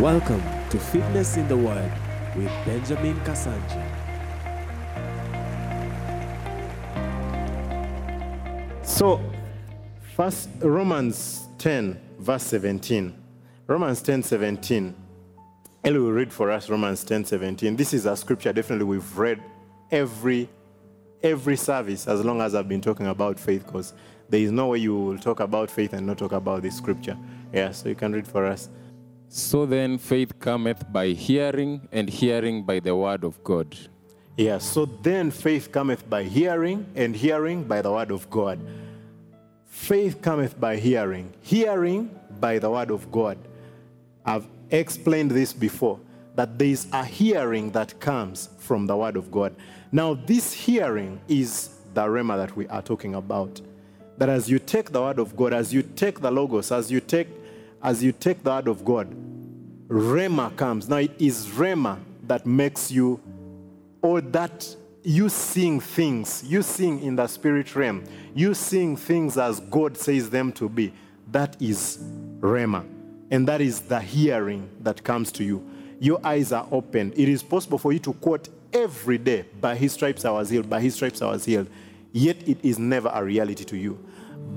Welcome to Fitness in the Word with Benjamin Kasankya. So, first Romans 10, verse 17. Romans 10, 17. Eli will read for us Romans 10, 17. This is a scripture definitely we've read every every service as long as I've been talking about faith, because there is no way you will talk about faith and not talk about this scripture. Yeah, so you can read for us. So then faith cometh by hearing, and hearing by the word of God. Yeah, so then faith cometh by hearing, and hearing by the word of God. Faith cometh by hearing, hearing by the word of God. I've explained this before that there is a hearing that comes from the word of God. Now, this hearing is the rhema that we are talking about. That as you take the word of God, as you take the logos, as you take as you take the word of God, rhema comes. Now, it is rema that makes you or that you seeing things, you seeing in the spirit realm, you seeing things as God says them to be, that is Rhema. And that is the hearing that comes to you. Your eyes are open. It is possible for you to quote every day, by his stripes I was healed, by his stripes I was healed. Yet it is never a reality to you.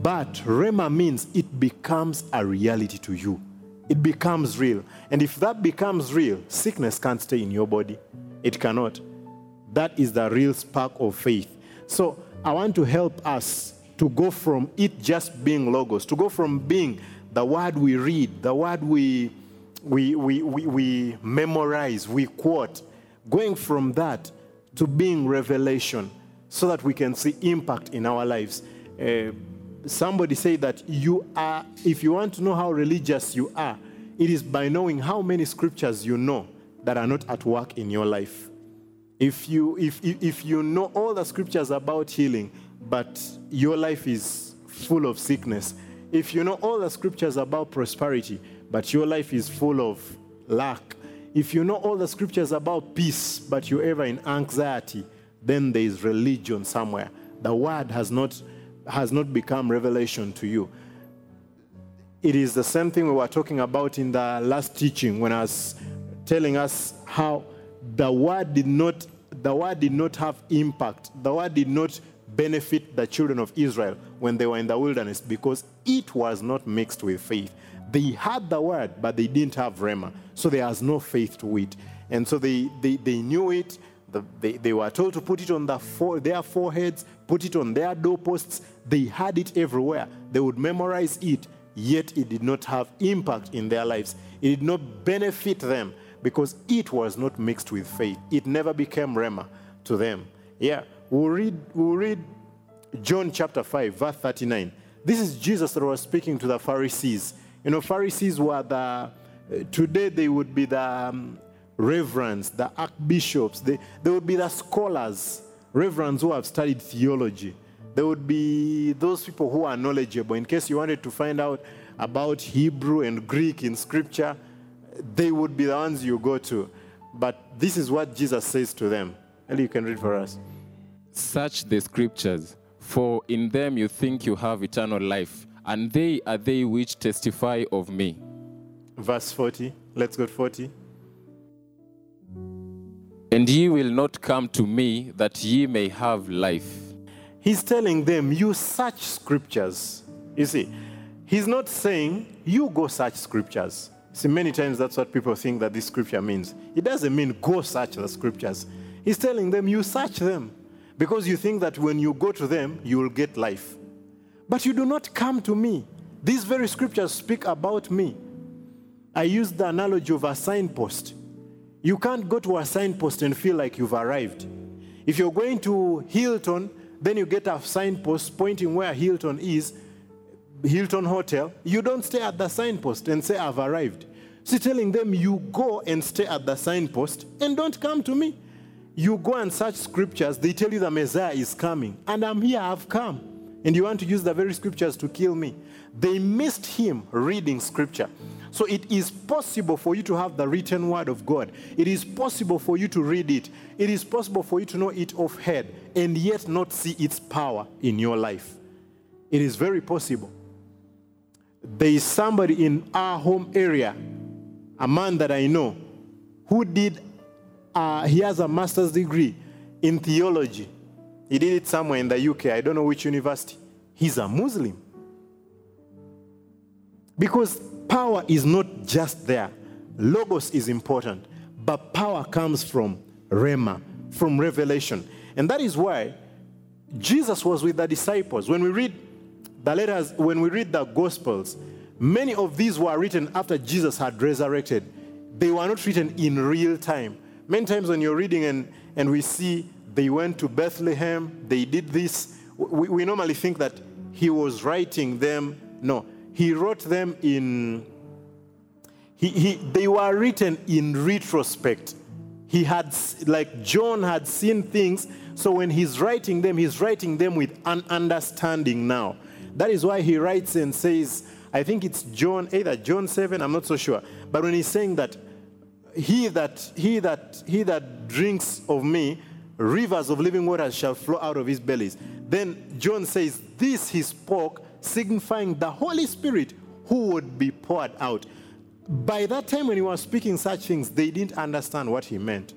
But Rhema means it becomes a reality to you. It becomes real. And if that becomes real, sickness can't stay in your body. It cannot. That is the real spark of faith. So I want to help us to go from it just being logos, to go from being the word we read, the word we, we, we, we, we memorize, we quote, going from that to being revelation so that we can see impact in our lives. Uh, somebody said that you are, if you want to know how religious you are, it is by knowing how many scriptures you know that are not at work in your life. If you, if if you know all the scriptures about healing, but your life is full of sickness, if you know all the scriptures about prosperity, but your life is full of lack, if you know all the scriptures about peace, but you're ever in anxiety, then there is religion somewhere. The word has not, has not become revelation to you. It is the same thing we were talking about in the last teaching when I was telling us how the word did not the word did not have impact. The word did not benefit the children of Israel when they were in the wilderness because it was not mixed with faith. They had the word, but they didn't have Rhema. So there was no faith to it. And so they, they, they knew it. The, they, they were told to put it on the fore, their foreheads, put it on their doorposts. They had it everywhere. They would memorize it, yet it did not have impact in their lives. It did not benefit them because it was not mixed with faith. It never became Rhema to them. Yeah, we'll read, we'll read John chapter 5, verse 39. This is Jesus that was speaking to the Pharisees. You know, Pharisees were the, today they would be the um, reverends, the archbishops, they, they would be the scholars, reverends who have studied theology. There would be those people who are knowledgeable. In case you wanted to find out about Hebrew and Greek in scripture, they would be the ones you go to. But this is what Jesus says to them. And you can read for us. Search the scriptures, for in them you think you have eternal life, and they are they which testify of me. Verse 40. Let's go to 40. And ye will not come to me that ye may have life. He's telling them, you search scriptures. You see, he's not saying, you go search scriptures. See, many times that's what people think that this scripture means. It doesn't mean go search the scriptures. He's telling them, you search them because you think that when you go to them, you will get life. But you do not come to me. These very scriptures speak about me. I use the analogy of a signpost. You can't go to a signpost and feel like you've arrived. If you're going to Hilton, then you get a signpost pointing where Hilton is, Hilton Hotel. You don't stay at the signpost and say, I've arrived. So telling them, you go and stay at the signpost and don't come to me. You go and search scriptures, they tell you the Messiah is coming, and I'm here, I've come. And you want to use the very scriptures to kill me. They missed him reading scripture. So it is possible for you to have the written word of God. It is possible for you to read it. It is possible for you to know it off head and yet not see its power in your life. It is very possible. There is somebody in our home area a man that I know, who did, uh, he has a master's degree in theology. He did it somewhere in the UK. I don't know which university. He's a Muslim. Because power is not just there, logos is important, but power comes from Rhema, from revelation. And that is why Jesus was with the disciples. When we read the letters, when we read the Gospels, many of these were written after Jesus had resurrected. They were not written in real time. Many times when you're reading and, and we see they went to Bethlehem, they did this, we, we normally think that he was writing them. No, he wrote them in, he, he, they were written in retrospect. He had, like John had seen things, so when he's writing them, he's writing them with an understanding now. That is why he writes and says, I think it's John, either John 7, I'm not so sure. But when he's saying that he that he that he that drinks of me, rivers of living waters shall flow out of his bellies. Then John says, This he spoke, signifying the Holy Spirit who would be poured out. By that time, when he was speaking such things, they didn't understand what he meant.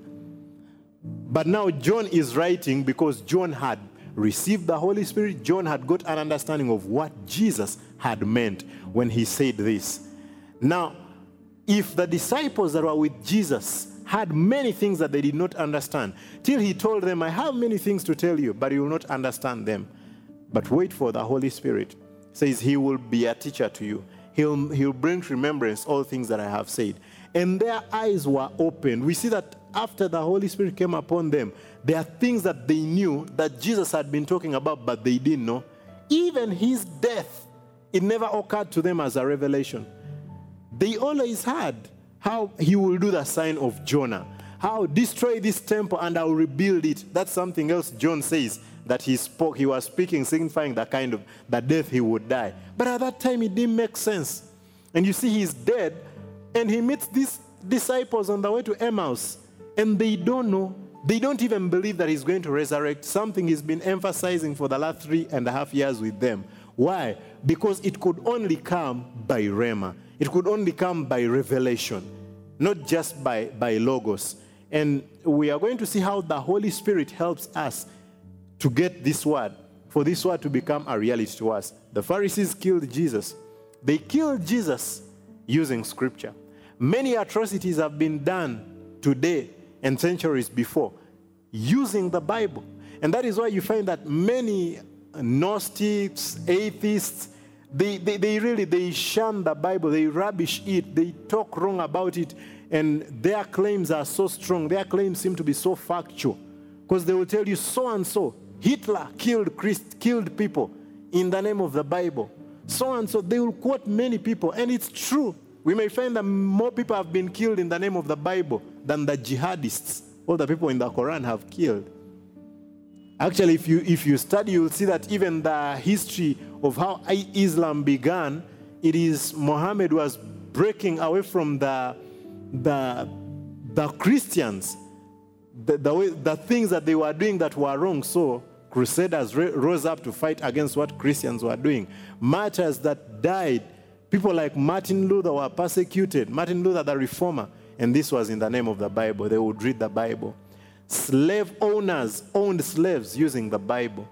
But now John is writing because John had received the Holy Spirit. John had got an understanding of what Jesus had meant when he said this. Now, if the disciples that were with Jesus had many things that they did not understand, till he told them, I have many things to tell you, but you will not understand them. But wait for the Holy Spirit. Says he will be a teacher to you. He'll, he'll bring remembrance all things that I have said. And their eyes were opened. We see that after the Holy Spirit came upon them, there are things that they knew that Jesus had been talking about, but they didn't know. Even his death, it never occurred to them as a revelation. They always had how he will do the sign of Jonah. How destroy this temple and I'll rebuild it. That's something else John says that he spoke, he was speaking, signifying the kind of the death he would die. But at that time it didn't make sense. And you see, he's dead, and he meets these disciples on the way to Emmaus, and they don't know. They don't even believe that he's going to resurrect. Something he's been emphasizing for the last three and a half years with them. Why? Because it could only come by Rhema. It could only come by revelation, not just by, by logos. And we are going to see how the Holy Spirit helps us to get this word, for this word to become a reality to us. The Pharisees killed Jesus. They killed Jesus using scripture. Many atrocities have been done today and centuries before using the Bible. And that is why you find that many Gnostics, atheists, they, they, they really they shun the Bible, they rubbish it, they talk wrong about it, and their claims are so strong. Their claims seem to be so factual. Because they will tell you so and so. Hitler killed Christ, killed people in the name of the Bible. So and so. They will quote many people, and it's true. We may find that more people have been killed in the name of the Bible than the jihadists, all the people in the Quran have killed. Actually, if you, if you study, you'll see that even the history of how Islam began, it is Muhammad was breaking away from the, the, the Christians, the, the, way, the things that they were doing that were wrong. So crusaders rose up to fight against what Christians were doing. Martyrs that died, people like Martin Luther were persecuted. Martin Luther, the reformer, and this was in the name of the Bible. They would read the Bible. Slave owners owned slaves using the Bible.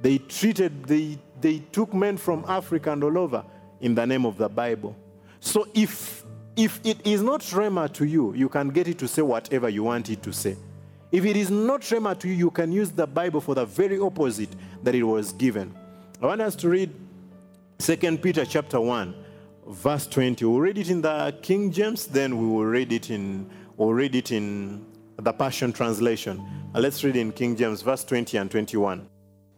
They treated, they, they took men from Africa and all over in the name of the Bible. So if, if it is not Rhema to you, you can get it to say whatever you want it to say. If it is not Rhema to you, you can use the Bible for the very opposite that it was given. I want us to read 2 Peter chapter 1, verse 20. We'll read it in the King James, then we will read it in, we'll read it in the Passion Translation. Let's read in King James, verse 20 and 21.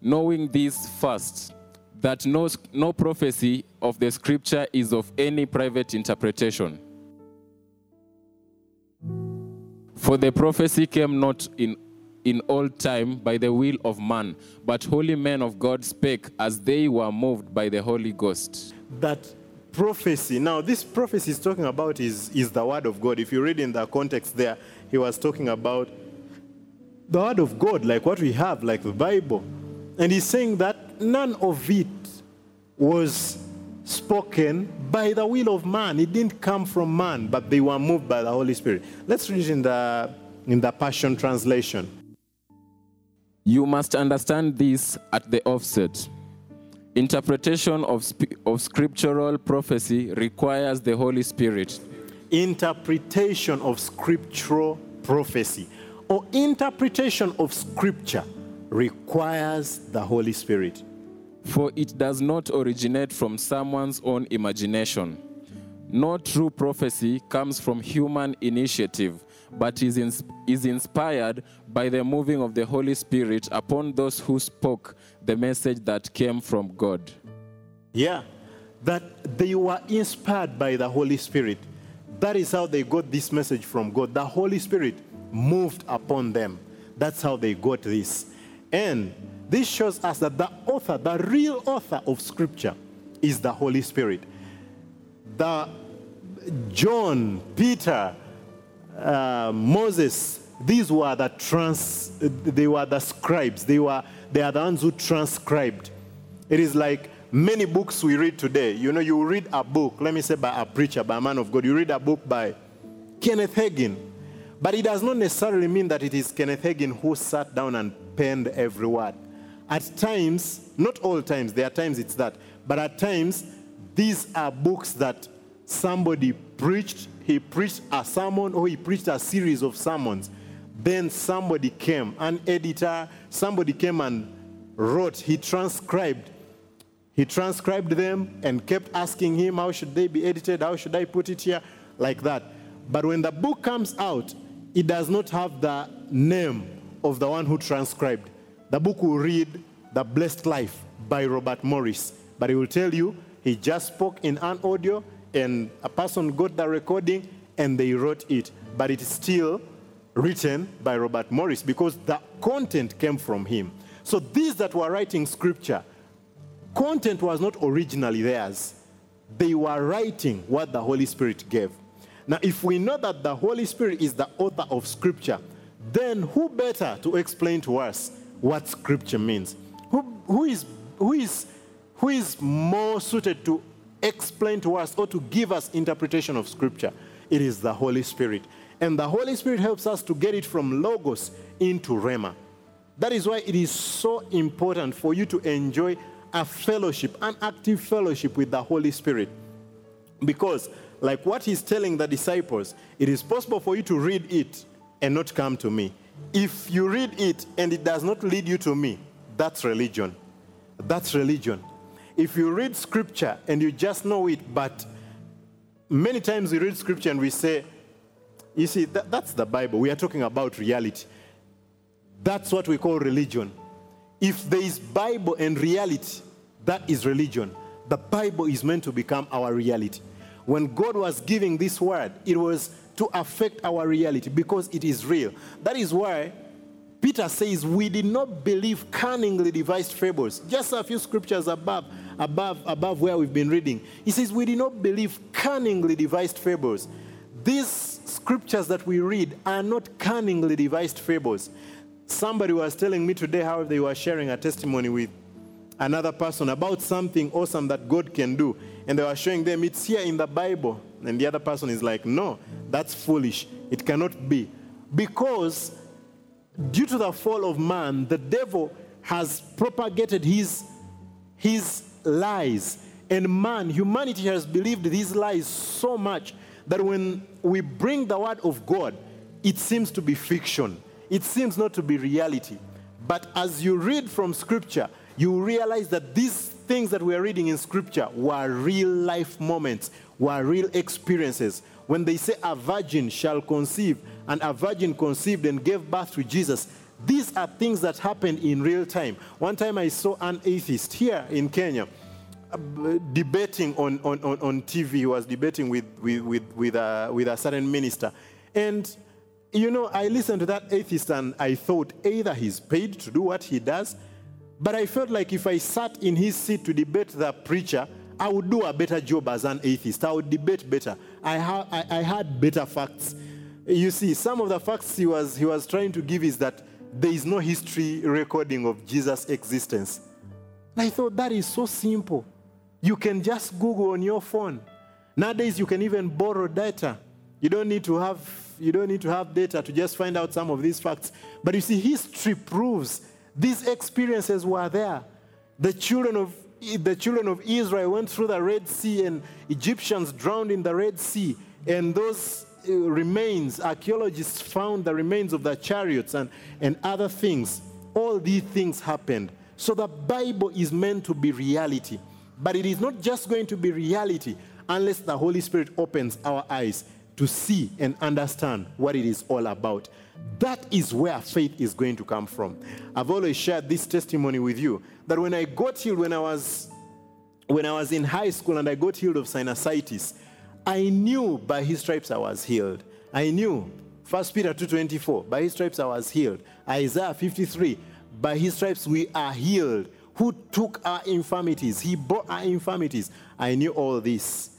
Knowing this first, that no, no prophecy of the scripture is of any private interpretation. For the prophecy came not in, in old time by the will of man, but holy men of God spake as they were moved by the Holy Ghost. That prophecy, now this prophecy is talking about is, is the word of God. If you read in the context there, he was talking about the word of God, like what we have, like the Bible. And he's saying that none of it was spoken by the will of man. It didn't come from man, but they were moved by the Holy Spirit. Let's read in the, in the Passion Translation. You must understand this at the offset. Interpretation of, sp- of scriptural prophecy requires the Holy Spirit. Interpretation of scriptural prophecy or interpretation of scripture requires the Holy Spirit. For it does not originate from someone's own imagination. No true prophecy comes from human initiative, but is, is inspired by the moving of the Holy Spirit upon those who spoke the message that came from God. Yeah, that they were inspired by the Holy Spirit. That is how they got this message from God. The Holy Spirit moved upon them. That's how they got this. And this shows us that the author, the real author of Scripture, is the Holy Spirit. The John, Peter, uh, Moses, these were the trans, they were the scribes. They were they are the ones who transcribed. It is like many books we read today. You know, you read a book, let me say by a preacher, by a man of God. You read a book by Kenneth Hagin, but it does not necessarily mean that it is Kenneth Hagin who sat down and penned every word. At times, not all times, there are times it's that, but at times, these are books that somebody preached. He preached a sermon or he preached a series of sermons. Then somebody came, an editor, somebody came and wrote, he transcribed. He transcribed them and kept asking him, How should they be edited? How should I put it here? Like that. But when the book comes out, it does not have the name of the one who transcribed. The book will read The Blessed Life by Robert Morris, but he will tell you he just spoke in an audio and a person got the recording and they wrote it. But it is still written by Robert Morris because the content came from him. So these that were writing scripture, content was not originally theirs. They were writing what the Holy Spirit gave. Now, if we know that the Holy Spirit is the author of scripture, then who better to explain to us what scripture means? Who, who, is, who, is, who is more suited to explain to us or to give us interpretation of scripture? It is the Holy Spirit. And the Holy Spirit helps us to get it from Logos into rhema. That is why it is so important for you to enjoy a fellowship, an active fellowship with the Holy Spirit. Because, like what he's telling the disciples, it is possible for you to read it and not come to me. If you read it and it does not lead you to me, that's religion. That's religion. If you read scripture and you just know it, but many times we read scripture and we say, you see, that, that's the Bible. We are talking about reality. That's what we call religion. If there is Bible and reality, that is religion. The Bible is meant to become our reality. When God was giving this word, it was to affect our reality because it is real. That is why Peter says, We did not believe cunningly devised fables. Just a few scriptures above, above, above where we've been reading. He says, We did not believe cunningly devised fables. These scriptures that we read are not cunningly devised fables. Somebody was telling me today how they were sharing a testimony with another person about something awesome that God can do. And they were showing them it's here in the Bible. And the other person is like, no, that's foolish. It cannot be. Because due to the fall of man, the devil has propagated his, his lies. And man, humanity has believed these lies so much that when we bring the word of God, it seems to be fiction. It seems not to be reality. But as you read from scripture, you realize that these things that we are reading in scripture were real life moments, were real experiences. When they say a virgin shall conceive, and a virgin conceived and gave birth to Jesus, these are things that happened in real time. One time I saw an atheist here in Kenya uh, debating on, on, on, on TV. He was debating with, with, with, with, a, with a certain minister. And, you know, I listened to that atheist and I thought either he's paid to do what he does, but I felt like if I sat in his seat to debate the preacher, I would do a better job as an atheist. I would debate better. I, ha- I, I had better facts. You see, some of the facts he was, he was trying to give is that there is no history recording of Jesus' existence. And I thought that is so simple. You can just Google on your phone. Nowadays, you can even borrow data. You don't need to have you don't need to have data to just find out some of these facts. But you see, history proves these experiences were there. The children of the children of Israel went through the Red Sea, and Egyptians drowned in the Red Sea. And those uh, remains, archaeologists found the remains of the chariots and, and other things. All these things happened. So the Bible is meant to be reality. But it is not just going to be reality unless the Holy Spirit opens our eyes to see and understand what it is all about. That is where faith is going to come from. I've always shared this testimony with you that when I got healed when I was when I was in high school and I got healed of sinusitis, I knew by his stripes I was healed. I knew 1 Peter 2:24, by his stripes I was healed. Isaiah 53, by his stripes we are healed. Who took our infirmities? He bore our infirmities. I knew all this.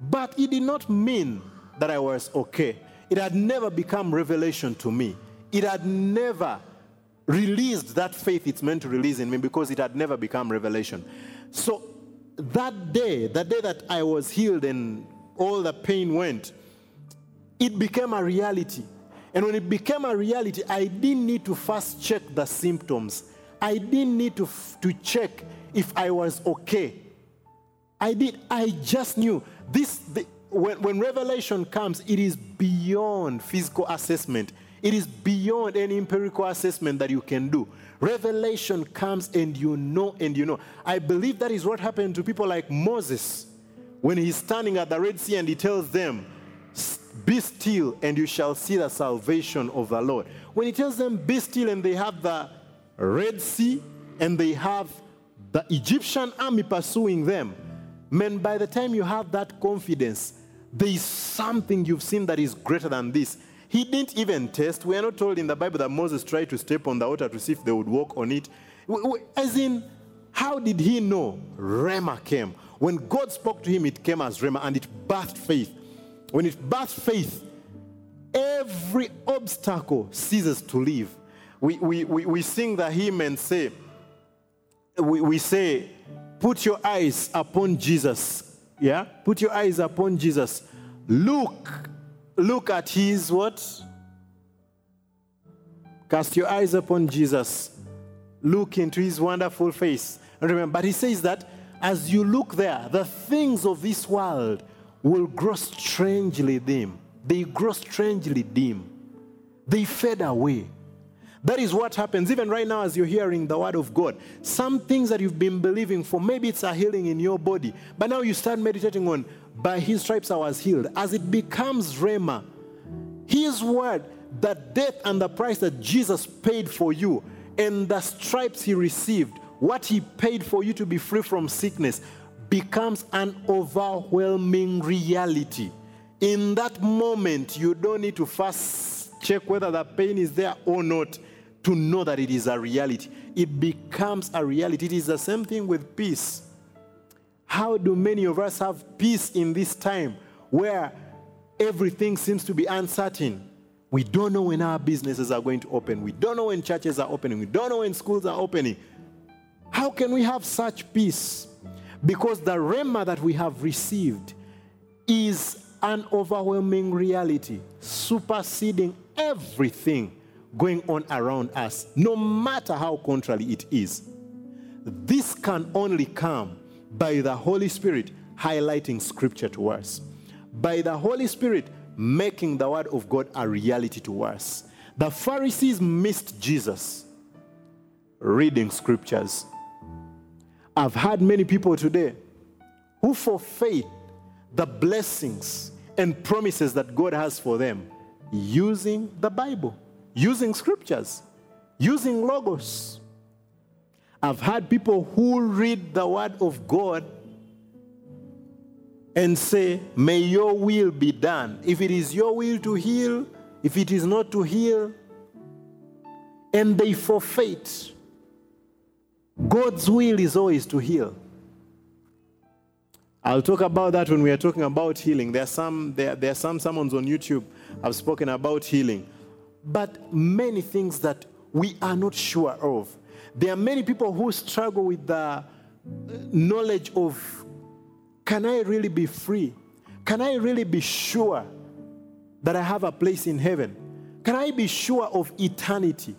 But it did not mean that I was okay. It had never become revelation to me. It had never released that faith it's meant to release in me because it had never become revelation. So that day, the day that I was healed and all the pain went, it became a reality. And when it became a reality, I didn't need to first check the symptoms. I didn't need to, to check if I was okay. I did. I just knew this. The, when, when revelation comes, it is beyond physical assessment. It is beyond any empirical assessment that you can do. Revelation comes and you know and you know. I believe that is what happened to people like Moses when he's standing at the Red Sea and he tells them, Be still and you shall see the salvation of the Lord. When he tells them, Be still, and they have the Red Sea and they have the Egyptian army pursuing them, man, by the time you have that confidence, there is something you've seen that is greater than this. He didn't even test. We are not told in the Bible that Moses tried to step on the water to see if they would walk on it. As in, how did he know? Rhema came. When God spoke to him, it came as Rhema and it birthed faith. When it birthed faith, every obstacle ceases to live. We, we, we, we sing the hymn and say, we, we say, put your eyes upon Jesus. Yeah? Put your eyes upon Jesus. Look look at his what? Cast your eyes upon Jesus. Look into his wonderful face. And remember, but he says that as you look there, the things of this world will grow strangely dim. They grow strangely dim. They fade away. That is what happens even right now as you're hearing the word of God. Some things that you've been believing for, maybe it's a healing in your body, but now you start meditating on by his stripes I was healed. As it becomes Rhema, his word, the death and the price that Jesus paid for you, and the stripes he received, what he paid for you to be free from sickness, becomes an overwhelming reality. In that moment, you don't need to first check whether the pain is there or not to know that it is a reality. It becomes a reality. It is the same thing with peace. How do many of us have peace in this time where everything seems to be uncertain? We don't know when our businesses are going to open. We don't know when churches are opening. We don't know when schools are opening. How can we have such peace? Because the rhema that we have received is an overwhelming reality, superseding everything going on around us, no matter how contrary it is. This can only come by the Holy Spirit highlighting scripture to us, by the Holy Spirit making the word of God a reality to us. The Pharisees missed Jesus reading scriptures. I've had many people today who forfeit the blessings and promises that God has for them using the Bible, using scriptures, using logos. I've had people who read the word of God and say, May your will be done. If it is your will to heal, if it is not to heal, and they forfeit. God's will is always to heal. I'll talk about that when we are talking about healing. There are some, there, there are some sermons on YouTube I've spoken about healing. But many things that we are not sure of. There are many people who struggle with the uh, knowledge of Can I really be free? Can I really be sure that I have a place in heaven? Can I be sure of eternity?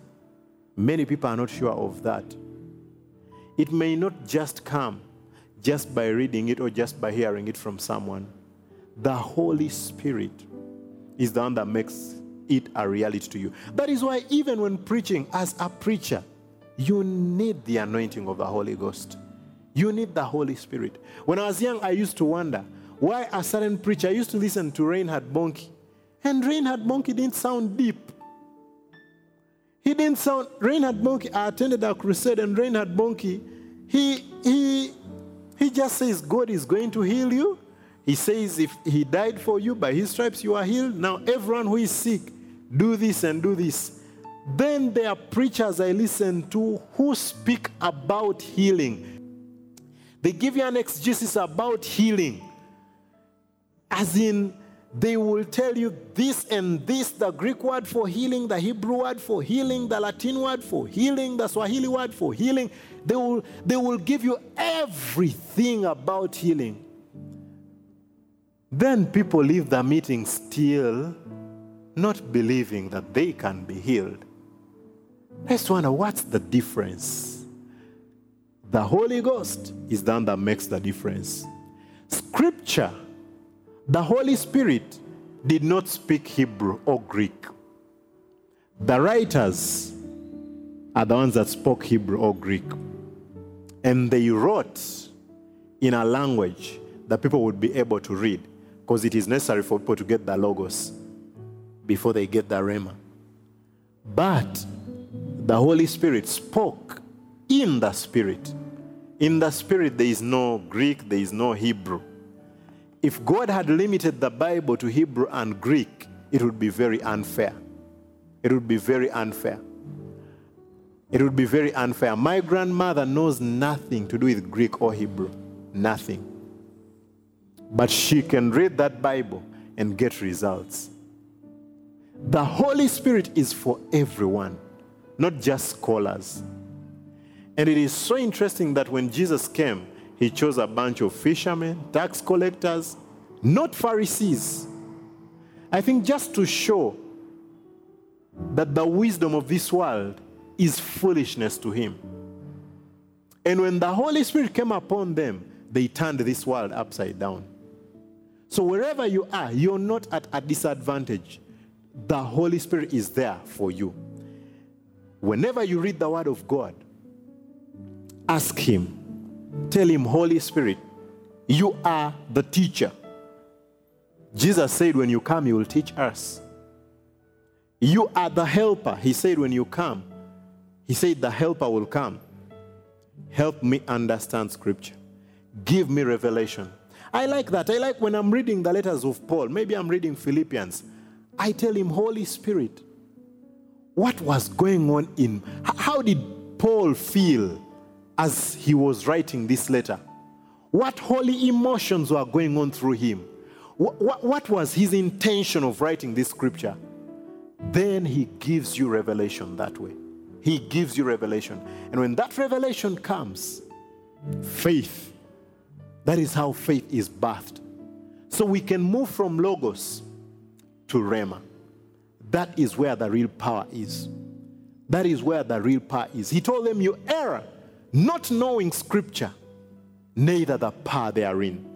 Many people are not sure of that. It may not just come just by reading it or just by hearing it from someone. The Holy Spirit is the one that makes it a reality to you. That is why, even when preaching as a preacher, you need the anointing of the Holy Ghost. You need the Holy Spirit. When I was young, I used to wonder why a certain preacher, I used to listen to Reinhard Bonnke, and Reinhard Bonnke didn't sound deep. He didn't sound, Reinhard Bonnke, I attended a crusade, and Reinhard Bonnke, he, he, he just says, God is going to heal you. He says, if he died for you, by his stripes you are healed. Now, everyone who is sick, do this and do this. Then there are preachers I listen to who speak about healing. They give you an exegesis about healing. As in, they will tell you this and this the Greek word for healing, the Hebrew word for healing, the Latin word for healing, the Swahili word for healing. They will, they will give you everything about healing. Then people leave the meeting still not believing that they can be healed. Let's wonder what's the difference? The Holy Ghost is the one that makes the difference. Scripture, the Holy Spirit did not speak Hebrew or Greek. The writers are the ones that spoke Hebrew or Greek. And they wrote in a language that people would be able to read because it is necessary for people to get the logos before they get the rhema. But the Holy Spirit spoke in the Spirit. In the Spirit, there is no Greek, there is no Hebrew. If God had limited the Bible to Hebrew and Greek, it would be very unfair. It would be very unfair. It would be very unfair. My grandmother knows nothing to do with Greek or Hebrew. Nothing. But she can read that Bible and get results. The Holy Spirit is for everyone, not just scholars. And it is so interesting that when Jesus came, he chose a bunch of fishermen, tax collectors, not Pharisees. I think just to show that the wisdom of this world is foolishness to him. And when the Holy Spirit came upon them, they turned this world upside down. So wherever you are, you're not at a disadvantage. The Holy Spirit is there for you. Whenever you read the Word of God, ask Him. Tell Him, Holy Spirit, you are the teacher. Jesus said, When you come, you will teach us. You are the helper. He said, When you come, He said, The helper will come. Help me understand Scripture. Give me revelation. I like that. I like when I'm reading the letters of Paul. Maybe I'm reading Philippians. I tell him, Holy Spirit, what was going on in, how did Paul feel as he was writing this letter? What holy emotions were going on through him? What, what, was his intention of writing this scripture? Then he gives you revelation that way. He gives you revelation. And when that revelation comes, faith, that is how faith is birthed. So we can move from logos to Rhema. That is where the real power is. That is where the real power is. He told them, You err, not knowing scripture, neither the power therein.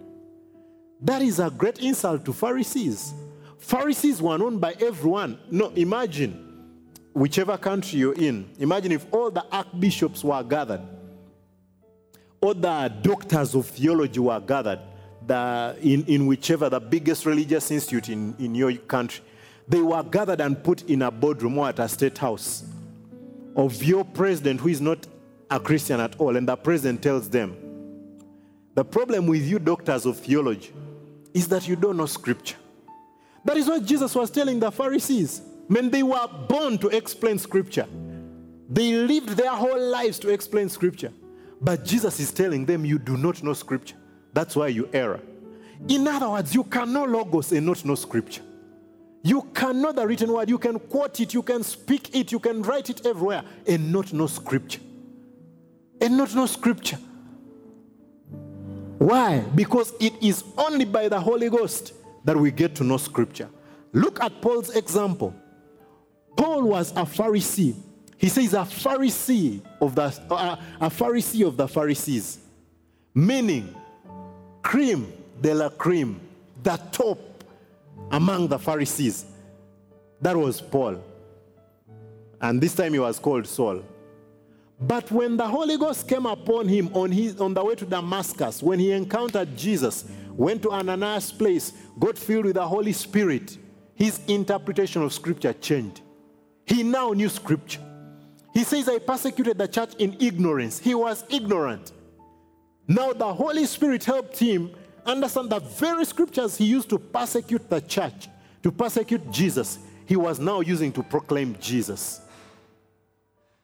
That is a great insult to Pharisees. Pharisees were known by everyone. No, imagine whichever country you're in, imagine if all the archbishops were gathered, all the doctors of theology were gathered, the, in, in whichever the biggest religious institute in, in your country, they were gathered and put in a boardroom or at a state house of your president who is not a Christian at all. And the president tells them, The problem with you, doctors of theology, is that you don't know scripture. That is what Jesus was telling the Pharisees. When they were born to explain scripture, they lived their whole lives to explain scripture. But Jesus is telling them, You do not know scripture. That's why you err. In other words, you can know logos and not know scripture. You can know the written word, you can quote it, you can speak it, you can write it everywhere and not know scripture. And not know scripture. Why? Because it is only by the Holy Ghost that we get to know Scripture. Look at Paul's example. Paul was a Pharisee. He says a Pharisee of the uh, a Pharisee of the Pharisees, meaning cream de la cream, the top among the Pharisees. That was Paul. And this time he was called Saul. But when the Holy Ghost came upon him on, his, on the way to Damascus, when he encountered Jesus, went to Ananias' place, got filled with the Holy Spirit, his interpretation of Scripture changed. He now knew Scripture. He says, I persecuted the church in ignorance. He was ignorant. Now the Holy Spirit helped him understand the very scriptures he used to persecute the church, to persecute Jesus, he was now using to proclaim Jesus.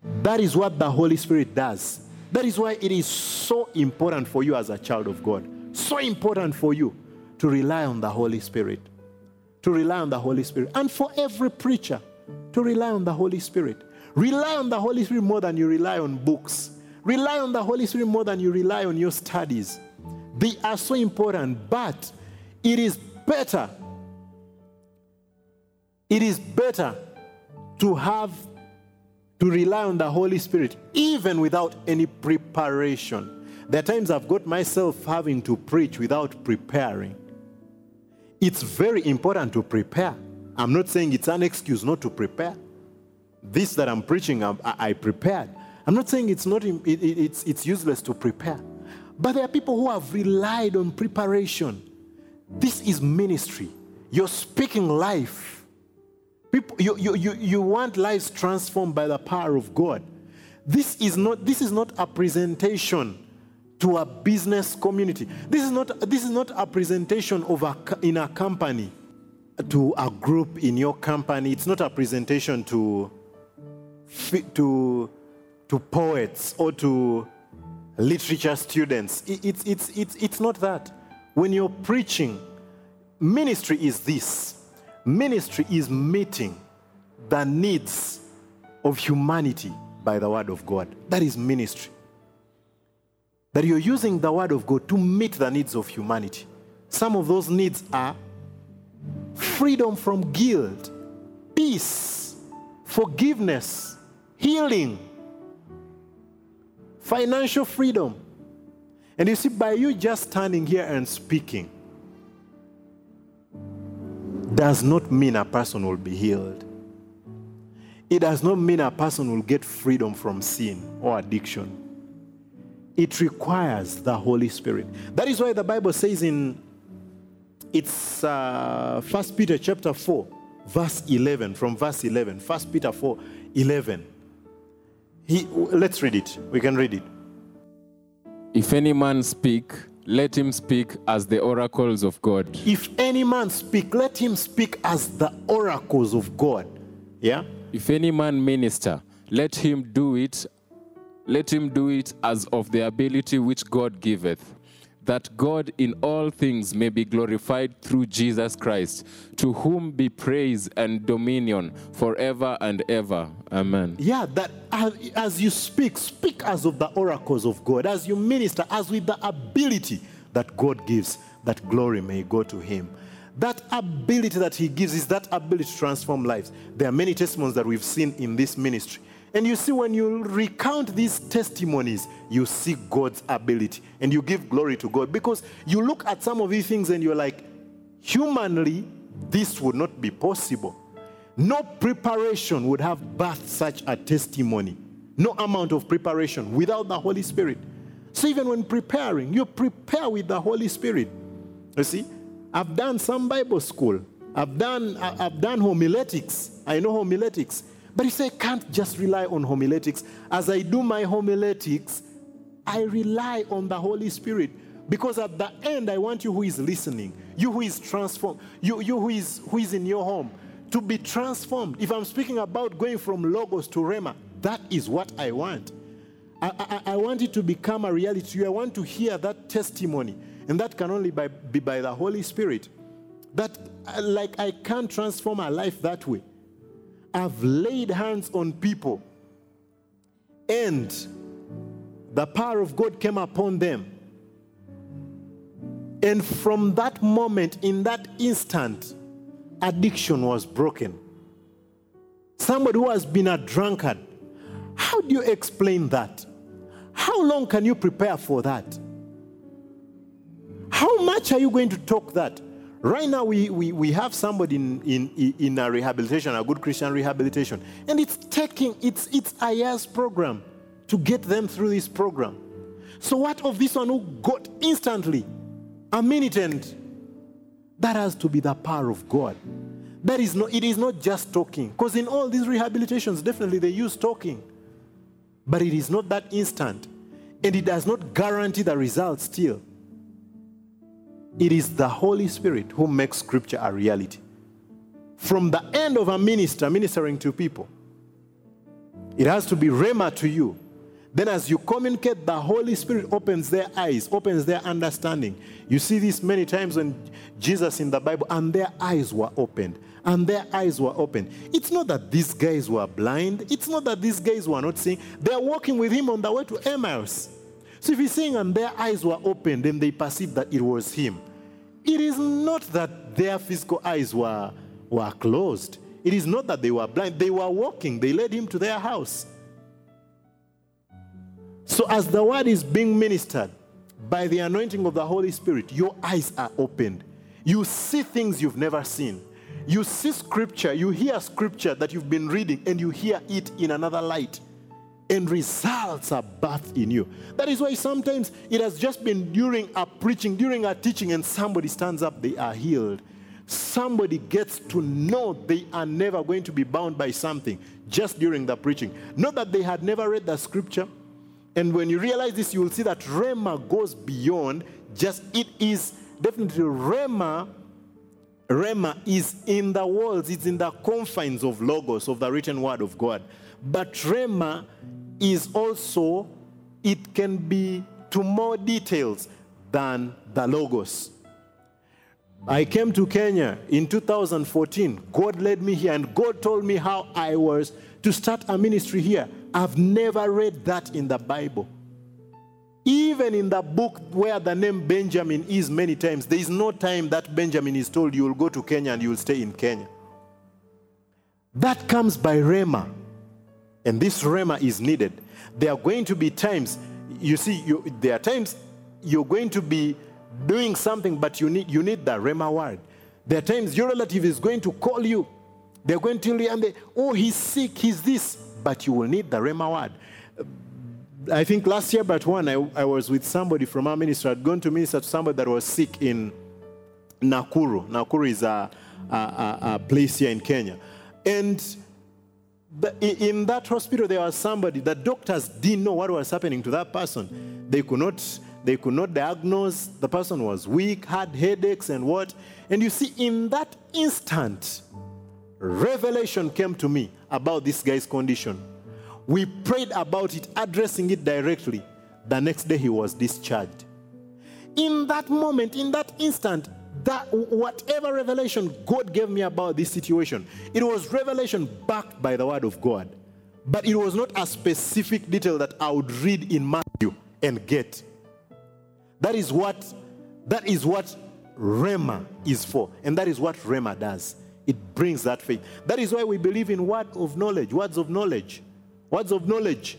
That is what the Holy Spirit does. That is why it is so important for you as a child of God, so important for you to rely on the Holy Spirit. To rely on the Holy Spirit. And for every preacher to rely on the Holy Spirit. Rely on the Holy Spirit more than you rely on books. Rely on the Holy Spirit more than you rely on your studies. They are so important, but it is better. It is better to have to rely on the Holy Spirit even without any preparation. There are times I've got myself having to preach without preparing. It's very important to prepare. I'm not saying it's an excuse not to prepare. This that I'm preaching, I, I prepared. I'm not saying it's, not, it, it's, it's useless to prepare. But there are people who have relied on preparation. This is ministry. You're speaking life. People, you, you, you, you want lives transformed by the power of God. This is not, this is not a presentation to a business community. This is not, this is not a presentation of a, in a company to a group in your company. It's not a presentation to, to, to poets or to literature students. It's, it's, it's, it's not that. When you're preaching, ministry is this ministry is meeting the needs of humanity by the Word of God. That is ministry. That you're using the Word of God to meet the needs of humanity. Some of those needs are freedom from guilt, peace, forgiveness, healing financial freedom. And you see, by you just standing here and speaking, does not mean a person will be healed. It does not mean a person will get freedom from sin or addiction. It requires the Holy Spirit. That is why the Bible says in it's uh, 1 Peter chapter 4, verse 11, from verse 11, 1 Peter 4, 11. He, let's read it. We can read it. If any man speak, let him speak as the oracles of God. If any man speak, let him speak as the oracles of God. Yeah? If any man minister, let him do it let him do it as of the ability which God giveth that God in all things may be glorified through Jesus Christ, to whom be praise and dominion forever and ever. Amen. Yeah, that as you speak, speak as of the oracles of God, as you minister, as with the ability that God gives, that glory may go to Him. That ability that He gives is that ability to transform lives. There are many testimonies that we've seen in this ministry and you see, when you recount these testimonies, you see God's ability and you give glory to God because you look at some of these things and you're like, humanly, this would not be possible. No preparation would have birthed such a testimony. No amount of preparation without the Holy Spirit. So even when preparing, you prepare with the Holy Spirit. You see, I've done some Bible school. I've done, I've done homiletics. I know homiletics. But you say, I can't just rely on homiletics. As I do my homiletics, I rely on the Holy Spirit. Because at the end, I want you who is listening, you who is transformed, you, you who, is, who is in your home, to be transformed. If I'm speaking about going from Logos to Rhema, that is what I want. I, I, I want it to become a reality. I want to hear that testimony. And that can only by, be by the Holy Spirit. That, like, I can't transform my life that way. I've laid hands on people and the power of God came upon them. And from that moment, in that instant, addiction was broken. Somebody who has been a drunkard, how do you explain that? How long can you prepare for that? How much are you going to talk that? Right now, we, we, we have somebody in, in, in a rehabilitation, a good Christian rehabilitation, and it's taking, it's, it's year's program to get them through this program. So, what of this one who got instantly, a minute and that has to be the power of God. That is not, it is not just talking. Because in all these rehabilitations, definitely they use talking. But it is not that instant. And it does not guarantee the results still. It is the Holy Spirit who makes Scripture a reality. From the end of a minister ministering to people, it has to be rhema to you. Then, as you communicate, the Holy Spirit opens their eyes, opens their understanding. You see this many times when Jesus in the Bible, and their eyes were opened. And their eyes were opened. It's not that these guys were blind. It's not that these guys were not seeing. They're walking with him on the way to Emmaus. So if he's saying, and their eyes were opened, then they perceived that it was him. It is not that their physical eyes were, were closed. It is not that they were blind. They were walking. They led him to their house. So, as the word is being ministered by the anointing of the Holy Spirit, your eyes are opened. You see things you've never seen. You see scripture, you hear scripture that you've been reading, and you hear it in another light. And results are birthed in you. That is why sometimes it has just been during a preaching, during a teaching, and somebody stands up, they are healed. Somebody gets to know they are never going to be bound by something just during the preaching. Not that they had never read the scripture, and when you realize this, you will see that Rhema goes beyond just it is definitely Rhema. Rhema is in the walls, it's in the confines of Logos, of the written word of God. But Rhema is also, it can be to more details than the Logos. I came to Kenya in 2014. God led me here, and God told me how I was to start a ministry here. I've never read that in the Bible. Even in the book where the name Benjamin is many times, there is no time that Benjamin is told you will go to Kenya and you will stay in Kenya. That comes by Rhema. And this Rhema is needed. There are going to be times, you see, you, there are times you're going to be doing something, but you need, you need the Rhema word. There are times your relative is going to call you. They're going to tell you, and they, oh, he's sick, he's this, but you will need the Rhema word. I think last year, but one, I, I was with somebody from our ministry. I'd gone to minister to somebody that was sick in Nakuru. Nakuru is a, a, a, a place here in Kenya. And in that hospital, there was somebody, the doctors didn't know what was happening to that person. They could not, they could not diagnose. The person was weak, had headaches, and what. And you see, in that instant, revelation came to me about this guy's condition. We prayed about it, addressing it directly. The next day, he was discharged. In that moment, in that instant, that whatever revelation God gave me about this situation, it was revelation backed by the word of God. But it was not a specific detail that I would read in Matthew and get. That is what that is what Rhema is for. And that is what Rhema does. It brings that faith. That is why we believe in word of knowledge, words of knowledge. Words of knowledge.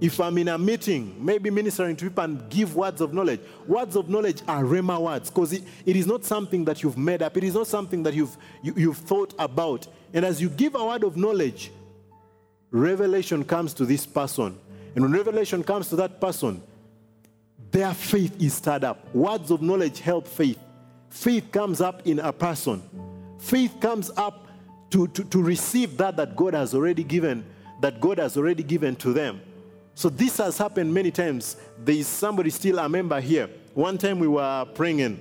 If I'm in a meeting, maybe ministering to people and give words of knowledge, words of knowledge are Rhema words because it, it is not something that you've made up. It is not something that you've, you, have you have thought about. And as you give a word of knowledge, revelation comes to this person. And when revelation comes to that person, their faith is stirred up. Words of knowledge help faith. Faith comes up in a person. Faith comes up to, to, to receive that that God has already given, that God has already given to them. So this has happened many times. There is somebody still a member here. One time we were praying and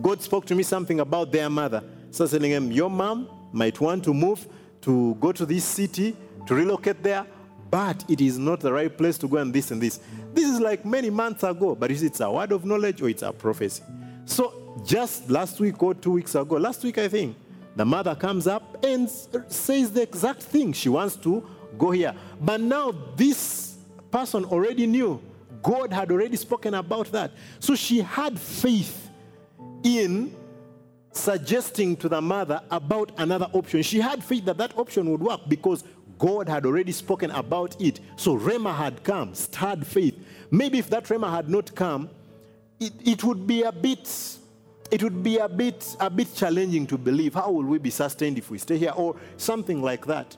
God spoke to me something about their mother. So telling him, your mom might want to move to go to this city, to relocate there, but it is not the right place to go and this and this. This is like many months ago, but is it a word of knowledge or it's a prophecy? So just last week or two weeks ago, last week I think, the mother comes up and says the exact thing. She wants to go here. But now this person already knew. God had already spoken about that. So she had faith in suggesting to the mother about another option. She had faith that that option would work because God had already spoken about it. So Rhema had come, stirred faith. Maybe if that Rhema had not come, it, it would be a bit it would be a bit a bit challenging to believe how will we be sustained if we stay here or something like that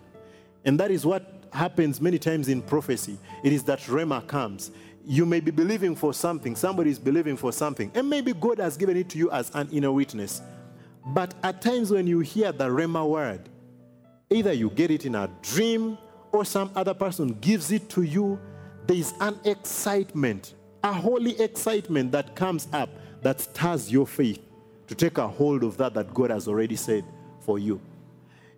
and that is what happens many times in prophecy it is that rhema comes you may be believing for something somebody is believing for something and maybe god has given it to you as an inner witness but at times when you hear the rhema word either you get it in a dream or some other person gives it to you there is an excitement a holy excitement that comes up that stirs your faith to take a hold of that that God has already said for you.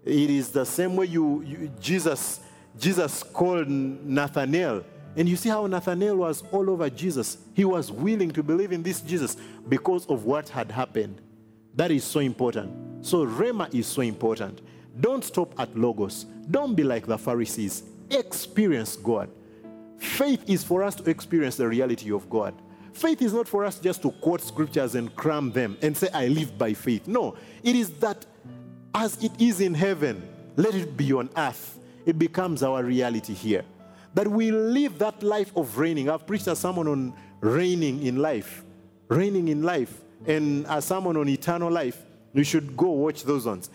It is the same way you, you Jesus Jesus called Nathanael and you see how Nathanael was all over Jesus. He was willing to believe in this Jesus because of what had happened. That is so important. So Rhema is so important. Don't stop at Logos. Don't be like the Pharisees. Experience God. Faith is for us to experience the reality of God. Faith is not for us just to quote scriptures and cram them and say, I live by faith. No, it is that as it is in heaven, let it be on earth. It becomes our reality here. That we live that life of reigning. I've preached a sermon on reigning in life, reigning in life, and a sermon on eternal life. You should go watch those ones.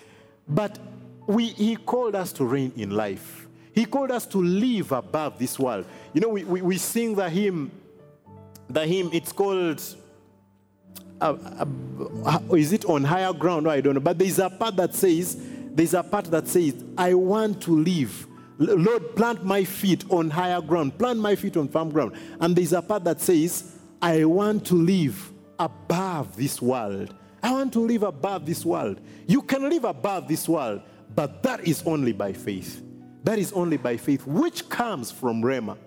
But we, he called us to reign in life. He called us to live above this world. You know, we, we, we sing the hymn, the hymn, it's called, uh, uh, is it on higher ground? I don't know. But there's a part that says, there's a part that says, I want to live. Lord, plant my feet on higher ground, plant my feet on firm ground. And there's a part that says, I want to live above this world. I want to live above this world. You can live above this world, but that is only by faith. That is only by faith, which comes from Rhema.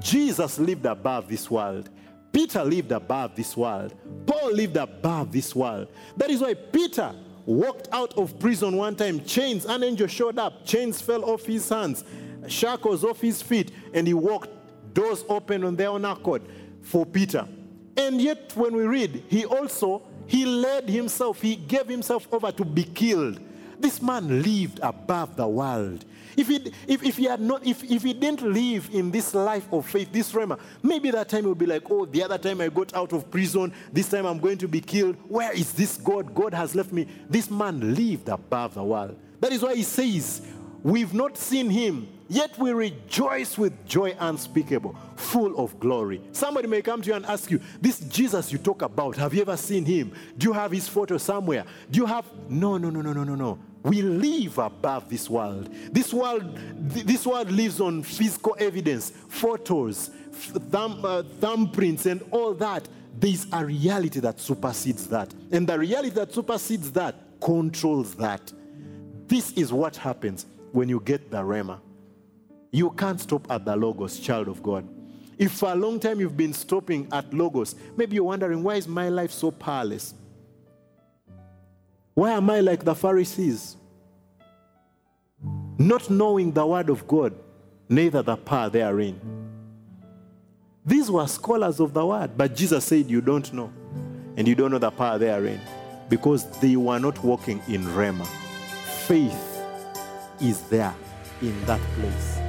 Jesus lived above this world. Peter lived above this world. Paul lived above this world. That is why Peter walked out of prison one time. Chains, an angel showed up. Chains fell off his hands, shackles off his feet, and he walked. Doors opened on their own accord for Peter. And yet, when we read, he also he led himself, he gave himself over to be killed. This man lived above the world. If he, if, if he had not, if, if he didn't live in this life of faith, this rhema, maybe that time he would be like, oh, the other time I got out of prison, this time I'm going to be killed. Where is this God? God has left me. This man lived above the world. That is why he says, We've not seen him, yet we rejoice with joy unspeakable, full of glory. Somebody may come to you and ask you, This Jesus you talk about, have you ever seen him? Do you have his photo somewhere? Do you have. No, no, no, no, no, no, no. We live above this world. This world, th- this world lives on physical evidence, photos, thumb, uh, thumbprints, and all that. There's a reality that supersedes that. And the reality that supersedes that controls that. This is what happens when you get the Rhema. You can't stop at the Logos, child of God. If for a long time you've been stopping at Logos, maybe you're wondering, why is my life so powerless? Why am I like the Pharisees? Not knowing the word of God, neither the power therein. These were scholars of the word, but Jesus said, You don't know, and you don't know the power therein, because they were not walking in Rhema. Faith is there in that place.